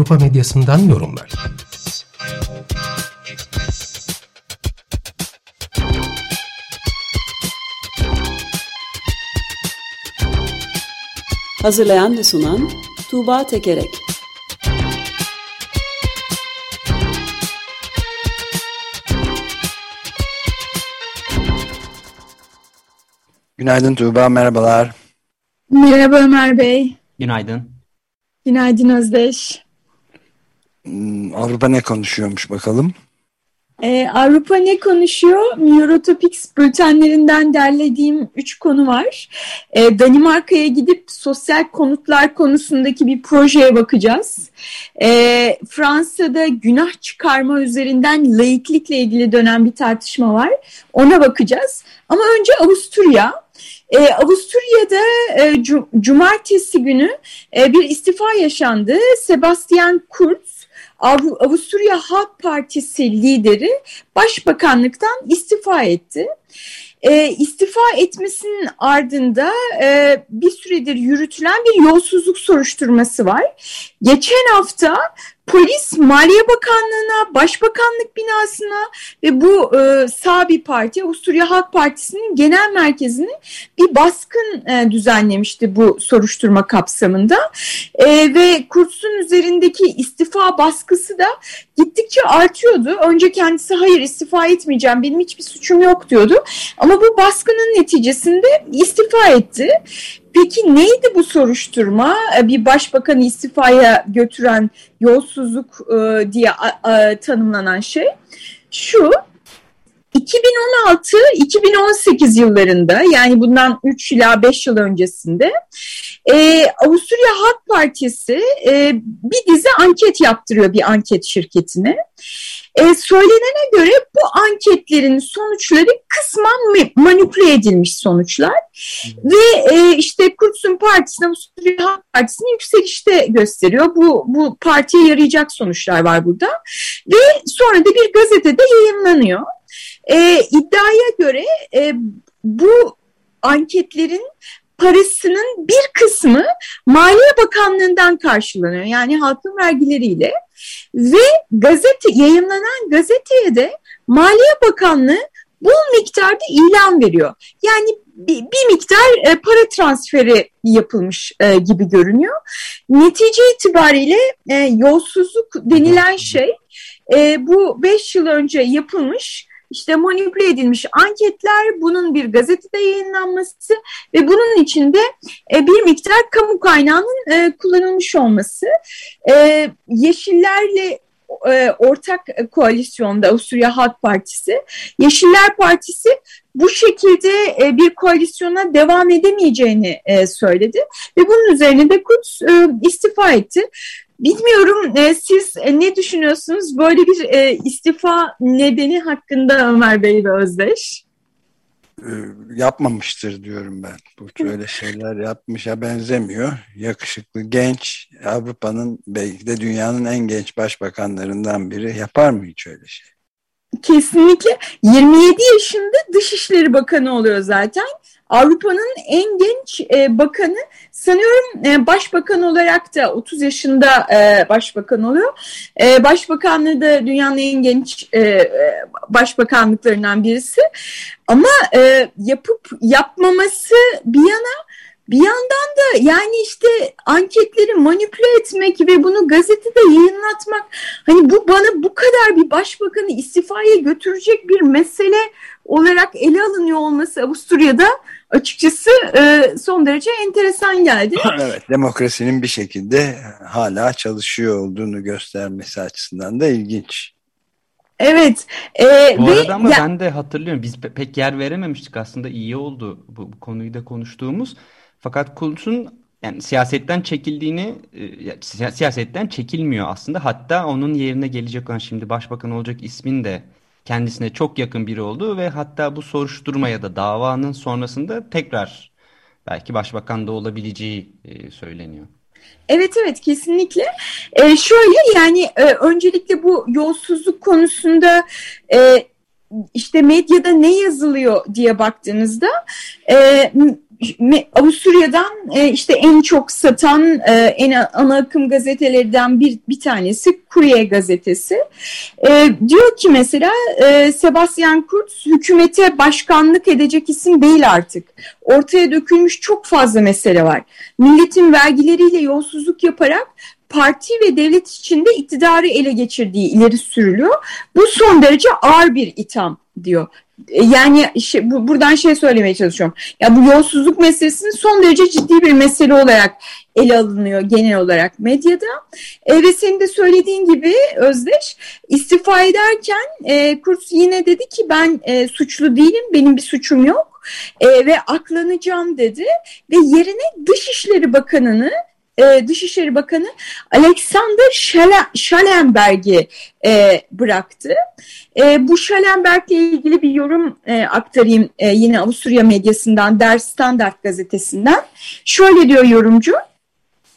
Avrupa medyasından yorumlar. Hazırlayan ve sunan Tuğba Tekerek Günaydın Tuğba, merhabalar. Merhaba Ömer Bey. Günaydın. Günaydın Özdeş. Hmm, Avrupa ne konuşuyormuş bakalım? Ee, Avrupa ne konuşuyor? Eurotopics bültenlerinden derlediğim üç konu var. Ee, Danimarka'ya gidip sosyal konutlar konusundaki bir projeye bakacağız. Ee, Fransa'da günah çıkarma üzerinden laiklikle ilgili dönen bir tartışma var. Ona bakacağız. Ama önce Avusturya. Ee, Avusturya'da e, cumartesi günü e, bir istifa yaşandı. Sebastian Kurz Av Avusturya Halk Partisi lideri başbakanlıktan istifa etti. E, istifa etmesinin ardında e, bir süredir yürütülen bir yolsuzluk soruşturması var. Geçen hafta polis Maliye Bakanlığı'na, Başbakanlık binasına ve bu e, sağ bir parti Avusturya Halk Partisi'nin genel merkezine bir baskın e, düzenlemişti bu soruşturma kapsamında. E, ve Kurtz'un üzerindeki istifa baskısı da gittikçe artıyordu. Önce kendisi hayır istifa etmeyeceğim benim hiçbir suçum yok diyordu. Ama bu baskının neticesinde istifa etti. Peki neydi bu soruşturma? E, bir başbakanı istifaya götüren yolsuzluk e, diye tanımlanan şey. Şu 2016-2018 yıllarında yani bundan 3 ila 5 yıl öncesinde e, Avusturya Halk Partisi e, bir dizi anket yaptırıyor bir anket şirketine. E, söylenene göre bu anketlerin sonuçları kısmen manipüle edilmiş sonuçlar ve e, işte Kurtsun Partisi'nin Avusturya Halk Partisi'ni yükselişte gösteriyor. Bu, bu partiye yarayacak sonuçlar var burada ve sonra da bir gazetede yayınlanıyor. E, iddiaya göre e, bu anketlerin parasının bir kısmı Maliye Bakanlığı'ndan karşılanıyor. Yani halkın vergileriyle ve gazete yayınlanan gazeteye de Maliye Bakanlığı bu miktarda ilan veriyor. Yani bir, bir miktar e, para transferi yapılmış e, gibi görünüyor. Netice itibariyle e, yolsuzluk denilen şey e, bu beş yıl önce yapılmış işte manipüle edilmiş anketler, bunun bir gazetede yayınlanması ve bunun içinde e, bir miktar kamu kaynağının e, kullanılmış olması. E, Yeşillerle e, ortak koalisyonda Avusturya Halk Partisi, Yeşiller Partisi bu şekilde e, bir koalisyona devam edemeyeceğini e, söyledi ve bunun üzerine de Kutz e, istifa etti. Bilmiyorum e, siz e, ne düşünüyorsunuz böyle bir e, istifa nedeni hakkında Ömer Bey ve Özdeş? E, yapmamıştır diyorum ben. Bu böyle şeyler yapmışa benzemiyor. Yakışıklı, genç, Avrupa'nın belki de dünyanın en genç başbakanlarından biri yapar mı hiç öyle şey? Kesinlikle. 27 yaşında Dışişleri Bakanı oluyor zaten. Avrupa'nın en genç e, bakanı sanıyorum e, başbakan olarak da 30 yaşında e, başbakan oluyor. E, başbakanlığı da dünyanın en genç e, e, başbakanlıklarından birisi. Ama e, yapıp yapmaması bir yana bir yandan da yani işte anketleri manipüle etmek ve bunu gazetede yayınlatmak hani bu bana bu kadar bir başbakanı istifaya götürecek bir mesele olarak ele alınıyor olması Avusturya'da açıkçası e, son derece enteresan geldi. evet, demokrasinin bir şekilde hala çalışıyor olduğunu göstermesi açısından da ilginç. Evet. E, bu ve, arada ama ya, ben de hatırlıyorum. Biz pek yer verememiştik aslında. iyi oldu bu, bu konuyu da konuştuğumuz. Fakat Kuls'un yani siyasetten çekildiğini e, siyasetten çekilmiyor aslında. Hatta onun yerine gelecek olan şimdi başbakan olacak ismin de kendisine çok yakın biri olduğu ve hatta bu soruşturma ya da davanın sonrasında tekrar belki başbakan da olabileceği e, söyleniyor. Evet evet kesinlikle. Ee, şöyle yani e, öncelikle bu yolsuzluk konusunda e, işte medyada ne yazılıyor diye baktığınızda e, Avusturya'dan e, işte en çok satan e, en ana akım gazetelerden bir, bir tanesi Kurye gazetesi. E, diyor ki mesela Sebastian Kurz hükümete başkanlık edecek isim değil artık. Ortaya dökülmüş çok fazla mesele var. Milletin vergileriyle yolsuzluk yaparak parti ve devlet içinde iktidarı ele geçirdiği ileri sürülüyor. Bu son derece ağır bir itham diyor. Yani şey, bu, buradan şey söylemeye çalışıyorum. Ya bu yolsuzluk meselesinin son derece ciddi bir mesele olarak ele alınıyor genel olarak medyada. E, ve senin de söylediğin gibi Özdeş istifa ederken e, Kurs yine dedi ki ben e, suçlu değilim, benim bir suçum yok e, ve aklanacağım dedi ve yerine Dışişleri Bakanı'nı e, Dışişleri Bakanı Alexander Schallenberg'i e, bıraktı. E, bu Schallenberg'le ilgili bir yorum e, aktarayım e, yine Avusturya medyasından, Der Standard gazetesinden. Şöyle diyor yorumcu.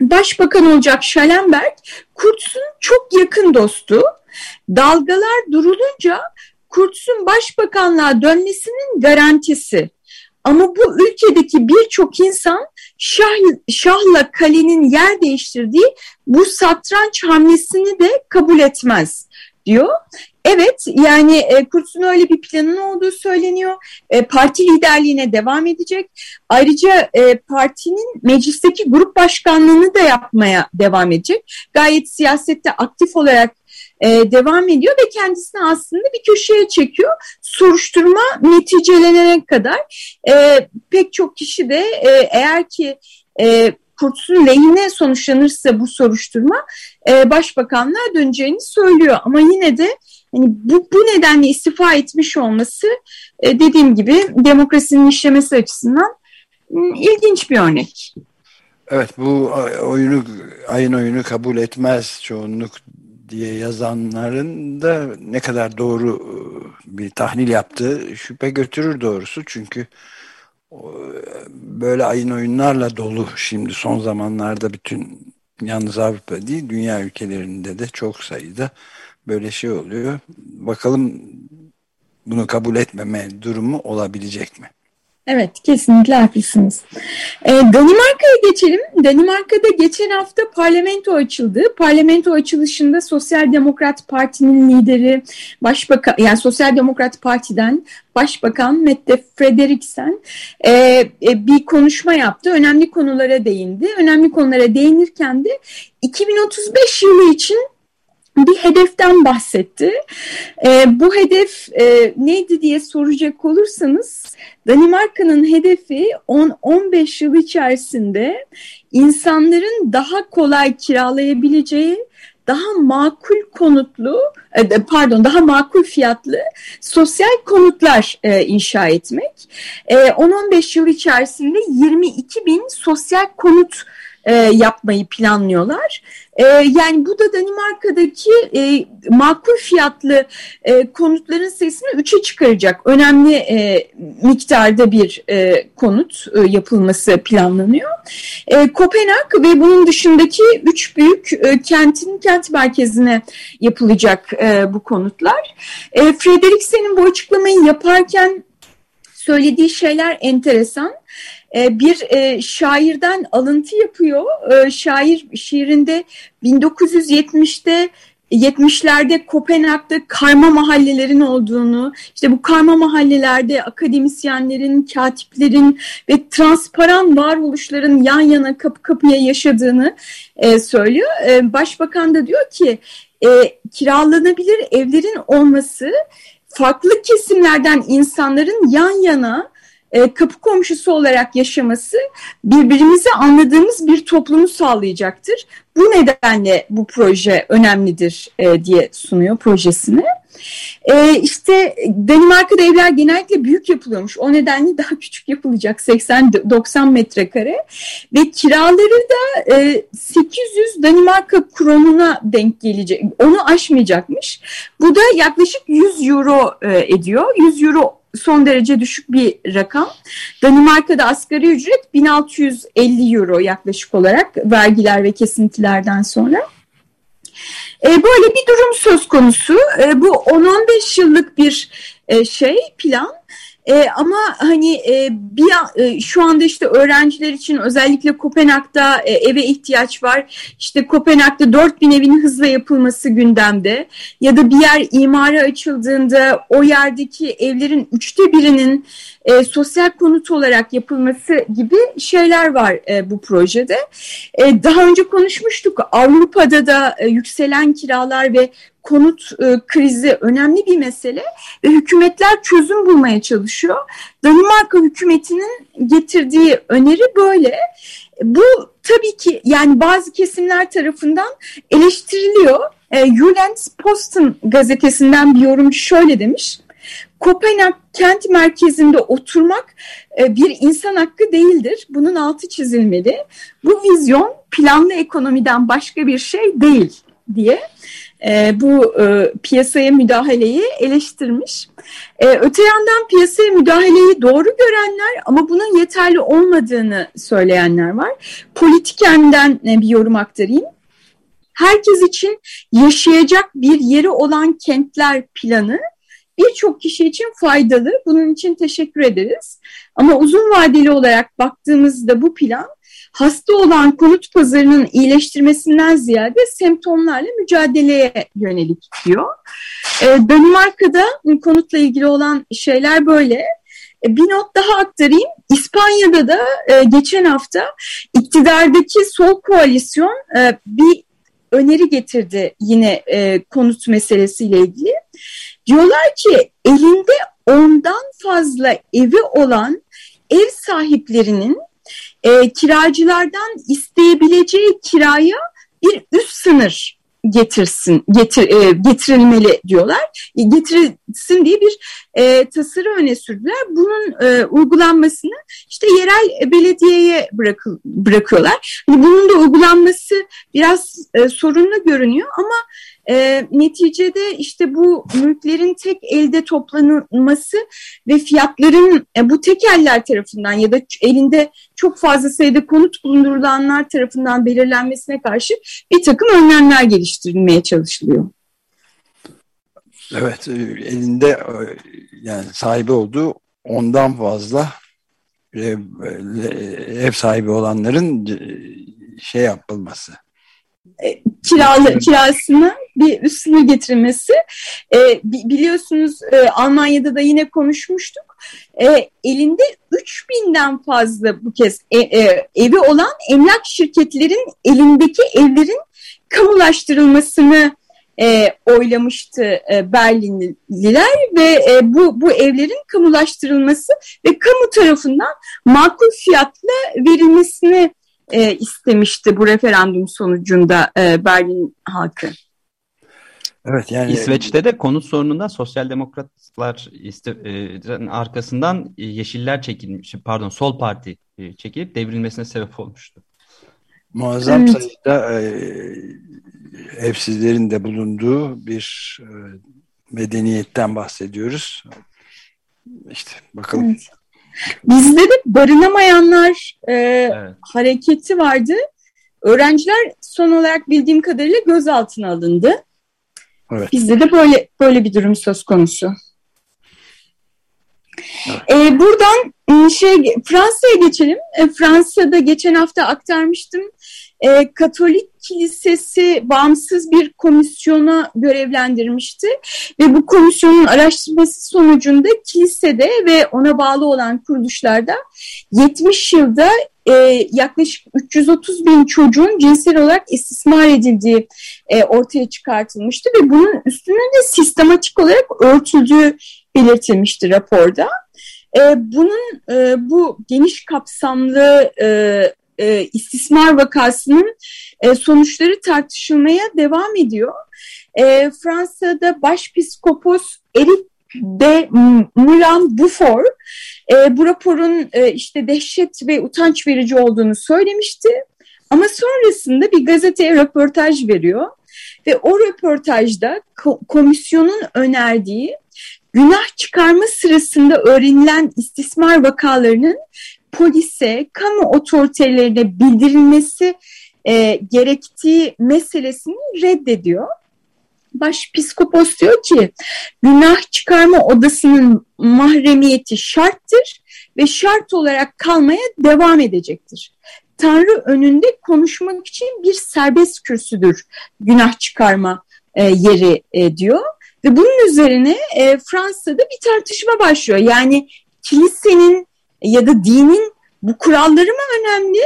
Başbakan olacak Schallenberg, Kurtz'un çok yakın dostu. Dalgalar durulunca Kurtz'un başbakanlığa dönmesinin garantisi. Ama bu ülkedeki birçok insan Şah, Şah'la Kale'nin yer değiştirdiği bu satranç hamlesini de kabul etmez diyor. Evet yani e, Kurt'un öyle bir planın olduğu söyleniyor. E, parti liderliğine devam edecek. Ayrıca e, partinin meclisteki grup başkanlığını da yapmaya devam edecek. Gayet siyasette aktif olarak e, devam ediyor ve kendisini aslında bir köşeye çekiyor. Soruşturma neticelenene kadar e, pek çok kişi de e, eğer ki e, Kurt'un lehine sonuçlanırsa bu soruşturma e, başbakanlığa döneceğini söylüyor. Ama yine de hani bu, bu nedenle istifa etmiş olması e, dediğim gibi demokrasinin işlemesi açısından ilginç bir örnek. Evet bu oyunu ayın oyunu kabul etmez çoğunluk diye yazanların da ne kadar doğru e, bir tahlil yaptığı şüphe götürür doğrusu. Çünkü böyle ayın oyunlarla dolu şimdi son zamanlarda bütün yalnız Avrupa değil dünya ülkelerinde de çok sayıda böyle şey oluyor. Bakalım bunu kabul etmeme durumu olabilecek mi? Evet, kesinlikle haklısınız. Ee, Danimarka'ya geçelim. Danimarka'da geçen hafta parlamento açıldı. Parlamento açılışında Sosyal Demokrat Parti'nin lideri, başbakan, yani Sosyal Demokrat Parti'den Başbakan Mette Frederiksen e, e, bir konuşma yaptı. Önemli konulara değindi. Önemli konulara değinirken de 2035 yılı için bir hedeften bahsetti. E, bu hedef e, neydi diye soracak olursanız Danimarka'nın hedefi 10-15 yıl içerisinde insanların daha kolay kiralayabileceği daha makul konutlu e, pardon daha makul fiyatlı sosyal konutlar e, inşa etmek. E, 10-15 yıl içerisinde 22 bin sosyal konut e, yapmayı planlıyorlar. E, yani bu da Danimarka'daki e, makul fiyatlı e, konutların sayısını üçe çıkaracak. Önemli e, miktarda bir e, konut e, yapılması planlanıyor. E, Kopenhag ve bunun dışındaki üç büyük e, kentin kent merkezine yapılacak e, bu konutlar. E, Frederiksen'in bu açıklamayı yaparken söylediği şeyler enteresan. E, bir e, şairden alıntı yapıyor. E, şair şiirinde 1970'te 70'lerde Kopenhag'da karma mahallelerin olduğunu, işte bu karma mahallelerde akademisyenlerin, katiplerin ve transparan varoluşların yan yana kapı kapıya yaşadığını e, söylüyor. E, Başbakan da diyor ki e, kiralanabilir evlerin olması farklı kesimlerden insanların yan yana e, kapı komşusu olarak yaşaması birbirimizi anladığımız bir toplumu sağlayacaktır. Bu nedenle bu proje önemlidir e, diye sunuyor projesini. E, işte Danimarka'da evler genellikle büyük yapılıyormuş. O nedenle daha küçük yapılacak 80-90 metrekare ve kiraları da e, 800 Danimarka kronuna denk gelecek. Onu aşmayacakmış. Bu da yaklaşık 100 euro e, ediyor. 100 euro son derece düşük bir rakam. Danimarka'da asgari ücret 1650 euro yaklaşık olarak vergiler ve kesintilerden sonra. E, böyle bir durum söz konusu. E, bu 10-15 yıllık bir e, şey plan. E, ama hani e, bir e, şu anda işte öğrenciler için özellikle Kopenhag'da e, eve ihtiyaç var. İşte Kopenhag'da 4000 evin hızla yapılması gündemde. Ya da bir yer imara açıldığında o yerdeki evlerin üçte birinin e, sosyal konut olarak yapılması gibi şeyler var e, bu projede. E, daha önce konuşmuştuk Avrupa'da da e, yükselen kiralar ve konut e, krizi önemli bir mesele ve hükümetler çözüm bulmaya çalışıyor. Danimarka hükümetinin getirdiği öneri böyle. Bu tabii ki yani bazı kesimler tarafından eleştiriliyor. E, Jyllands Posten gazetesinden bir yorum şöyle demiş. Kopenhag kent merkezinde oturmak e, bir insan hakkı değildir. Bunun altı çizilmeli. Bu vizyon planlı ekonomiden başka bir şey değil diye e, bu e, piyasaya müdahaleyi eleştirmiş. E, öte yandan piyasaya müdahaleyi doğru görenler ama bunun yeterli olmadığını söyleyenler var. Politikenden e, bir yorum aktarayım. Herkes için yaşayacak bir yeri olan kentler planı birçok kişi için faydalı. Bunun için teşekkür ederiz. Ama uzun vadeli olarak baktığımızda bu plan hasta olan konut pazarının iyileştirmesinden ziyade semptomlarla mücadeleye yönelik diyor. Ee, Danimarka'da konutla ilgili olan şeyler böyle. Ee, bir not daha aktarayım. İspanya'da da e, geçen hafta iktidardaki sol koalisyon e, bir öneri getirdi yine e, konut meselesiyle ilgili. Diyorlar ki elinde ondan fazla evi olan ev sahiplerinin e, kiracılardan isteyebileceği kiraya bir üst sınır getirsin getir, e, getirilmeli diyorlar. E, getirilsin diye bir e, tasarı öne sürdüler. Bunun e, uygulanmasını işte yerel belediyeye bırakı, bırakıyorlar. Yani bunun da uygulanması biraz e, sorunlu görünüyor ama e, neticede işte bu mülklerin tek elde toplanılması ve fiyatların e, bu tekeller tarafından ya da elinde çok fazla sayıda konut bulundurulanlar tarafından belirlenmesine karşı bir takım önlemler geliştirilmeye çalışılıyor. Evet, e, elinde e, yani sahibi olduğu ondan fazla ev, ev sahibi olanların e, şey yapılması, e, kiralı, kirasını bir üstüne getirmesi. E, biliyorsunuz e, Almanya'da da yine konuşmuştuk. E, elinde 3000'den fazla bu kez e, e, evi olan emlak şirketlerin elindeki evlerin kamulaştırılmasını e, oylamıştı e, Berlinliler ve e, bu bu evlerin kamulaştırılması ve kamu tarafından makul fiyatla verilmesini e, istemişti bu referandum sonucunda e, Berlin halkı. Evet yani İsveç'te de konut sorununda sosyal demokratlar e, arkasından yeşiller çekilmiş pardon sol parti e, çekilip devrilmesine sebep olmuştu. Muazzam evet. sayıda e, evsizlerin de bulunduğu bir e, medeniyetten bahsediyoruz. İşte bakalım. Evet. Bizde de barınamayanlar e, evet. hareketi vardı. Öğrenciler son olarak bildiğim kadarıyla gözaltına alındı. Evet. Bizde de böyle böyle bir durum söz konusu. Evet. E, buradan şey Fransa'ya geçelim. E, Fransa'da geçen hafta aktarmıştım e, Katolik Kilisesi bağımsız bir komisyona görevlendirmişti ve bu komisyonun araştırması sonucunda kilisede ve ona bağlı olan kuruluşlarda 70 yılda e, yaklaşık 330 bin çocuğun cinsel olarak istismar edildiği e, ortaya çıkartılmıştı ve bunun üstünde de sistematik olarak örtüldüğü belirtilmişti raporda. E, bunun e, bu geniş kapsamlı e, e, istismar vakasının e, sonuçları tartışılmaya devam ediyor. e, Fransa'da başpiskopos Eric de Moulin Beaufort e, bu raporun e, işte dehşet ve utanç verici olduğunu söylemişti. Ama sonrasında bir gazeteye röportaj veriyor ve o röportajda komisyonun önerdiği günah çıkarma sırasında öğrenilen istismar vakalarının polise, kamu otoritelerine bildirilmesi e, gerektiği meselesini reddediyor. Başpiskopos diyor ki günah çıkarma odasının mahremiyeti şarttır ve şart olarak kalmaya devam edecektir. Tanrı önünde konuşmak için bir serbest kürsüdür günah çıkarma e, yeri e, diyor. Ve bunun üzerine e, Fransa'da bir tartışma başlıyor. Yani kilisenin ya da dinin bu kuralları mı önemli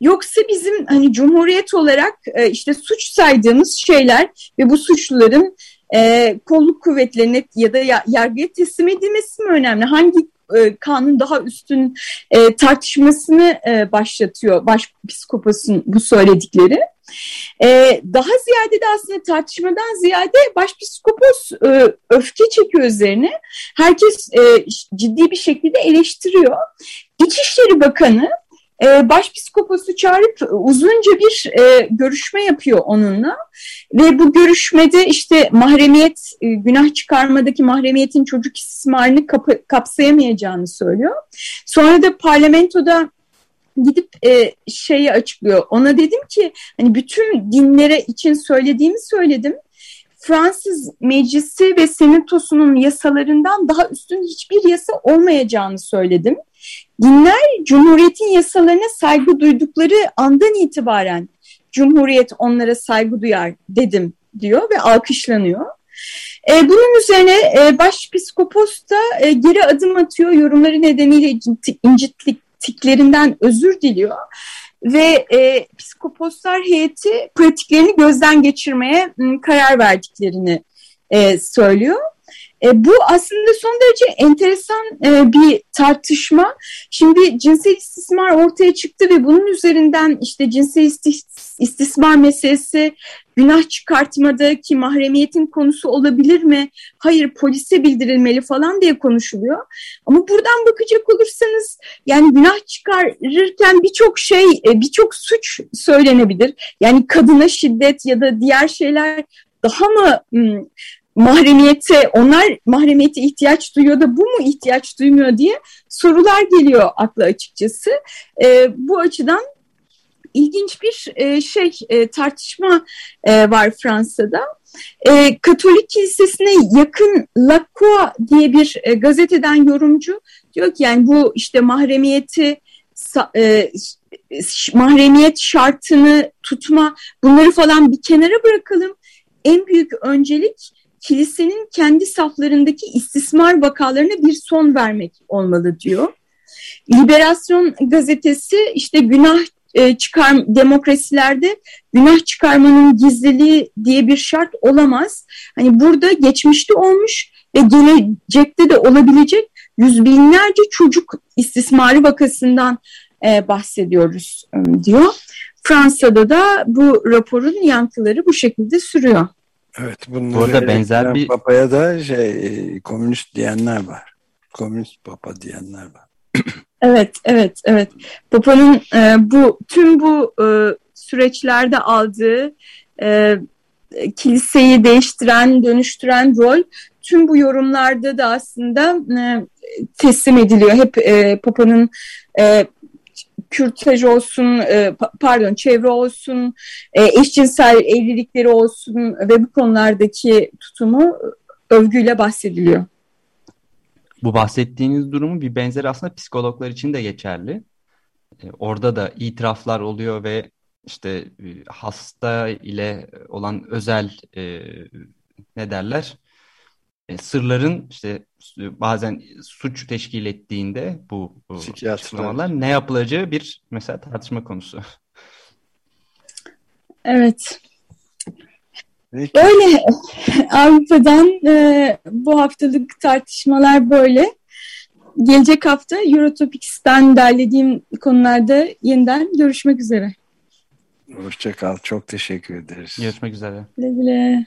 Yoksa bizim hani cumhuriyet olarak e, işte suç saydığımız şeyler ve bu suçluların e, kolluk kuvvetlerine ya da yargıya teslim edilmesi mi önemli? Hangi e, kanun daha üstün e, tartışmasını e, başlatıyor başpiskoposun bu söyledikleri. E, daha ziyade de aslında tartışmadan ziyade başpiskopos e, öfke çekiyor üzerine. Herkes e, ciddi bir şekilde eleştiriyor. İçişleri Bakanı e, başpiskoposu çağırıp uzunca bir e, görüşme yapıyor onunla ve bu görüşmede işte mahremiyet e, günah çıkarmadaki mahremiyetin çocuk istismarını kap kapsayamayacağını söylüyor. Sonra da parlamentoda gidip e, şeyi açıklıyor. Ona dedim ki hani bütün dinlere için söylediğimi söyledim. Fransız meclisi ve senatosunun yasalarından daha üstün hiçbir yasa olmayacağını söyledim. Dinler Cumhuriyet'in yasalarına saygı duydukları andan itibaren Cumhuriyet onlara saygı duyar dedim diyor ve alkışlanıyor. E, bunun üzerine e, Başpiskopos da e, geri adım atıyor, yorumları nedeniyle incittiklerinden özür diliyor ve e, psikoposlar heyeti pratiklerini gözden geçirmeye m, karar verdiklerini e, söylüyor. E, bu aslında son derece enteresan e, bir tartışma. Şimdi cinsel istismar ortaya çıktı ve bunun üzerinden işte cinsel istismar meselesi günah çıkartmadaki mahremiyetin konusu olabilir mi? Hayır polise bildirilmeli falan diye konuşuluyor. Ama buradan bakacak olursanız yani günah çıkarırken birçok şey, e, birçok suç söylenebilir. Yani kadına şiddet ya da diğer şeyler daha mı mahremiyete, onlar mahremiyete ihtiyaç duyuyor da bu mu ihtiyaç duymuyor diye sorular geliyor akla açıkçası. E, bu açıdan ilginç bir e, şey e, tartışma e, var Fransa'da. E, Katolik Kilisesi'ne yakın La Croix diye bir e, gazeteden yorumcu diyor ki yani bu işte mahremiyeti e, mahremiyet şartını tutma bunları falan bir kenara bırakalım. En büyük öncelik kilisenin kendi saflarındaki istismar vakalarına bir son vermek olmalı diyor. Liberasyon gazetesi işte günah e, çıkar demokrasilerde günah çıkarmanın gizliliği diye bir şart olamaz. Hani burada geçmişte olmuş ve gelecekte de olabilecek yüz binlerce çocuk istismarı vakasından e, bahsediyoruz e, diyor. Fransa'da da bu raporun yankıları bu şekilde sürüyor. Evet bunları Burada benzer bir papaya da şey e, komünist diyenler var. Komünist papa diyenler var. evet, evet, evet. Papa'nın e, bu tüm bu e, süreçlerde aldığı e, kiliseyi değiştiren, dönüştüren rol tüm bu yorumlarda da aslında e, teslim ediliyor. Hep e, Papa'nın e, kürtaj olsun, e, pardon çevre olsun, e, eşcinsel evlilikleri olsun ve bu konulardaki tutumu övgüyle bahsediliyor. Bu bahsettiğiniz durumu bir benzeri aslında psikologlar için de geçerli. E, orada da itiraflar oluyor ve işte hasta ile olan özel ne derler e, sırların işte bazen suç teşkil ettiğinde bu, bu açıklamalar ne yapılacağı bir mesela tartışma konusu. Evet. Peki. Böyle Avrupa'dan e, bu haftalık tartışmalar böyle. Gelecek hafta Eurotopics'ten derlediğim konularda yeniden görüşmek üzere. Hoşçakal. Çok teşekkür ederiz. Görüşmek üzere. Güle güle.